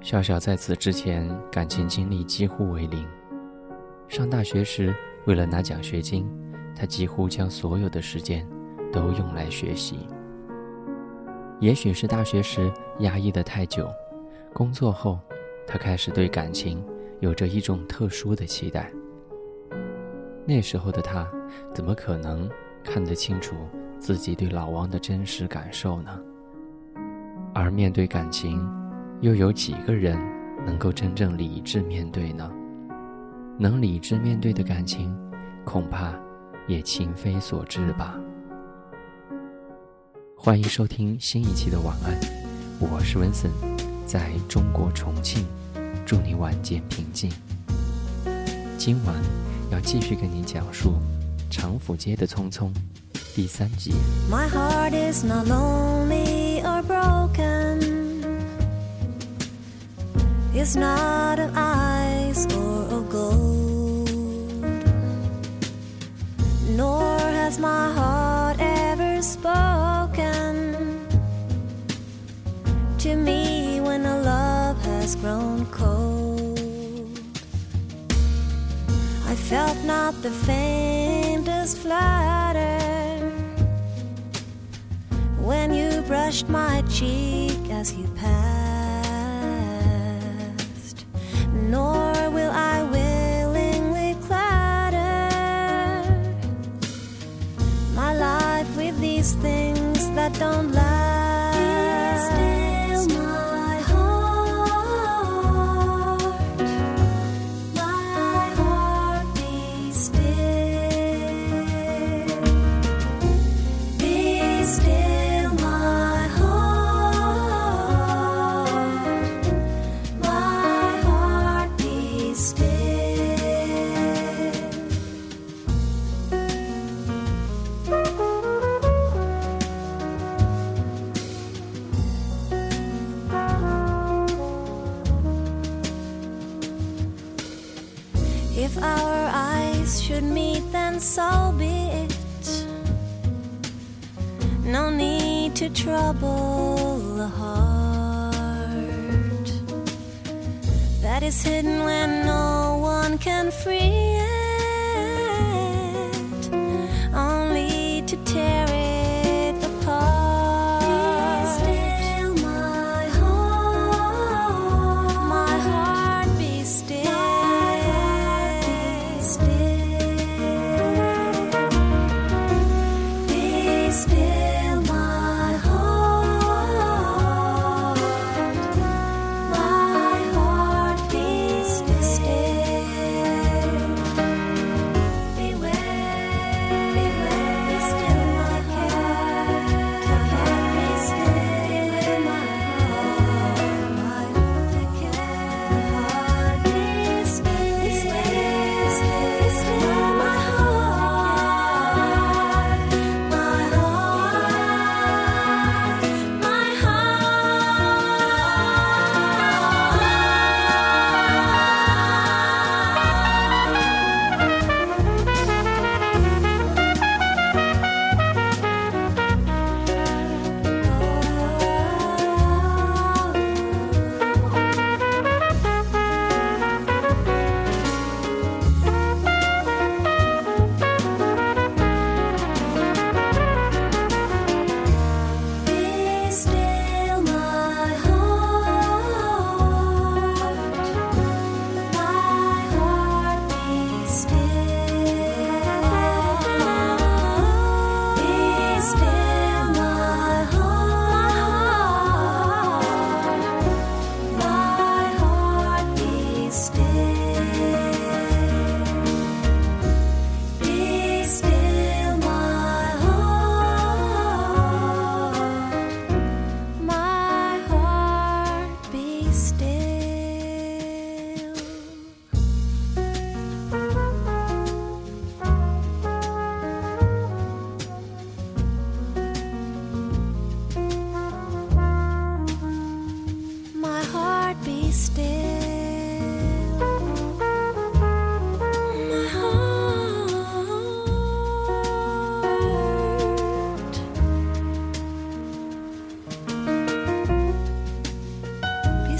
笑笑在此之前感情经历几乎为零。上大学时，为了拿奖学金，他几乎将所有的时间都用来学习。也许是大学时压抑的太久，工作后，他开始对感情有着一种特殊的期待。那时候的他，怎么可能看得清楚自己对老王的真实感受呢？而面对感情，又有几个人能够真正理智面对呢？能理智面对的感情，恐怕也情非所至吧。欢迎收听新一期的晚安，我是文森，在中国重庆，祝你晚间平静。今晚要继续跟你讲述《长府街的匆匆》第三集。My heart is not lonely or broken. It's not an ice or a gold. Nor has my heart ever spoken to me when a love has grown cold. I felt not the faintest flutter when you brushed my cheek as you passed, nor will I willingly clatter my life with these things that don't last. If our eyes should meet, then so be it. No need to trouble the heart that is hidden when no one can free it.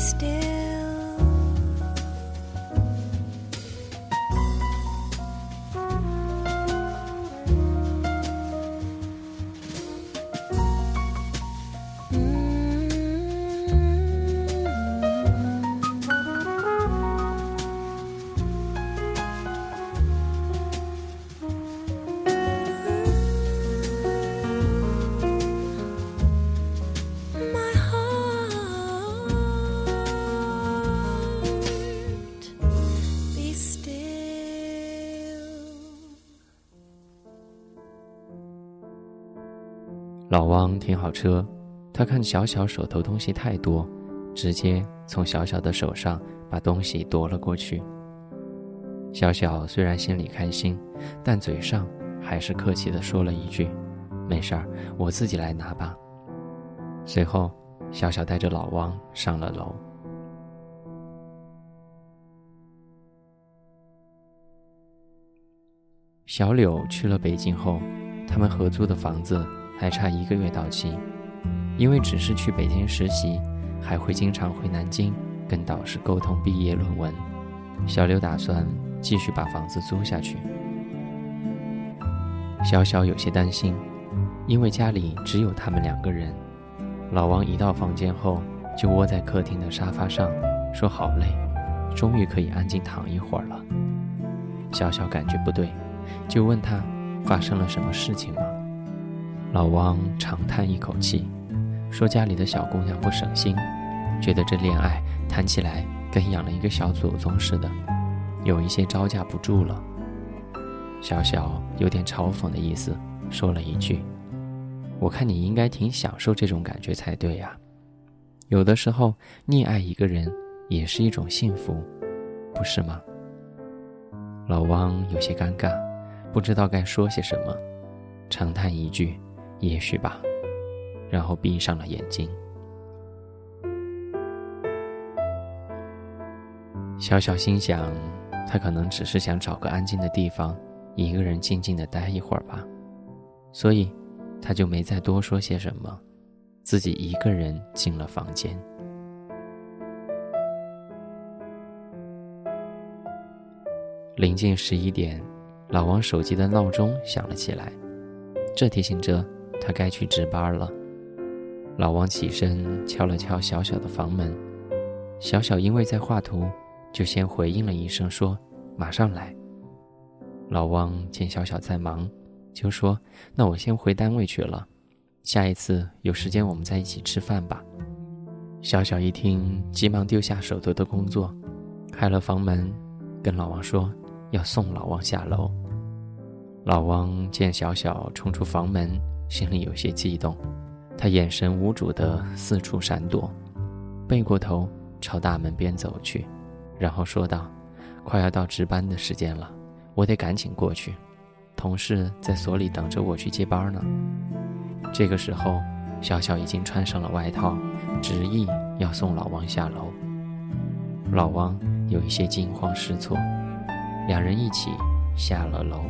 Still. 老汪停好车，他看小小手头东西太多，直接从小小的手上把东西夺了过去。小小虽然心里开心，但嘴上还是客气的说了一句：“没事儿，我自己来拿吧。”随后，小小带着老汪上了楼。小柳去了北京后，他们合租的房子还差一个月到期，因为只是去北京实习，还会经常回南京跟导师沟通毕业论文。小刘打算继续把房子租下去。小小有些担心，因为家里只有他们两个人。老王一到房间后，就窝在客厅的沙发上，说：“好累，终于可以安静躺一会儿了。”小小感觉不对。就问他发生了什么事情吗？老汪长叹一口气，说家里的小姑娘不省心，觉得这恋爱谈起来跟养了一个小祖宗似的，有一些招架不住了。小小有点嘲讽的意思，说了一句：“我看你应该挺享受这种感觉才对呀，有的时候溺爱一个人也是一种幸福，不是吗？”老王有些尴尬。不知道该说些什么，长叹一句：“也许吧。”然后闭上了眼睛。小小心想，他可能只是想找个安静的地方，一个人静静的待一会儿吧，所以他就没再多说些什么，自己一个人进了房间。临近十一点。老王手机的闹钟响了起来，这提醒着他该去值班了。老王起身敲了敲小小的房门，小小因为在画图，就先回应了一声说：“马上来。”老王见小小在忙，就说：“那我先回单位去了，下一次有时间我们再一起吃饭吧。”小小一听，急忙丢下手头的工作，开了房门，跟老王说。要送老王下楼。老王见小小冲出房门，心里有些激动，他眼神无主地四处闪躲，背过头朝大门边走去，然后说道：“快要到值班的时间了，我得赶紧过去。同事在所里等着我去接班呢。”这个时候，小小已经穿上了外套，执意要送老王下楼。老王有一些惊慌失措。两人一起下了楼。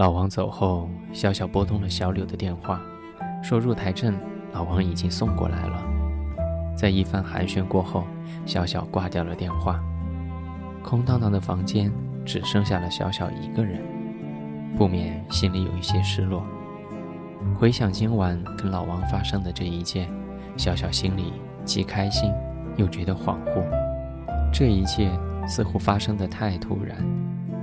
老王走后，小小拨通了小柳的电话，说入台证老王已经送过来了。在一番寒暄过后，小小挂掉了电话。空荡荡的房间只剩下了小小一个人，不免心里有一些失落。回想今晚跟老王发生的这一切，小小心里既开心又觉得恍惚。这一切似乎发生的太突然，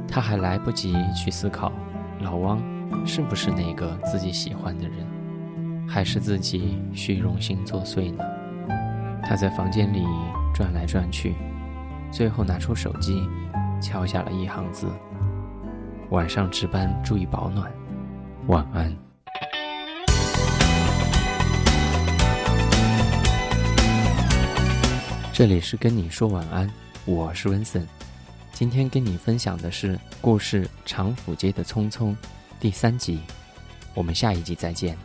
他还来不及去思考老汪是不是那个自己喜欢的人，还是自己虚荣心作祟呢？他在房间里转来转去。最后拿出手机，敲下了一行字：“晚上值班注意保暖，晚安。”这里是跟你说晚安，我是温森。今天跟你分享的是故事《长府街的匆匆》第三集，我们下一集再见。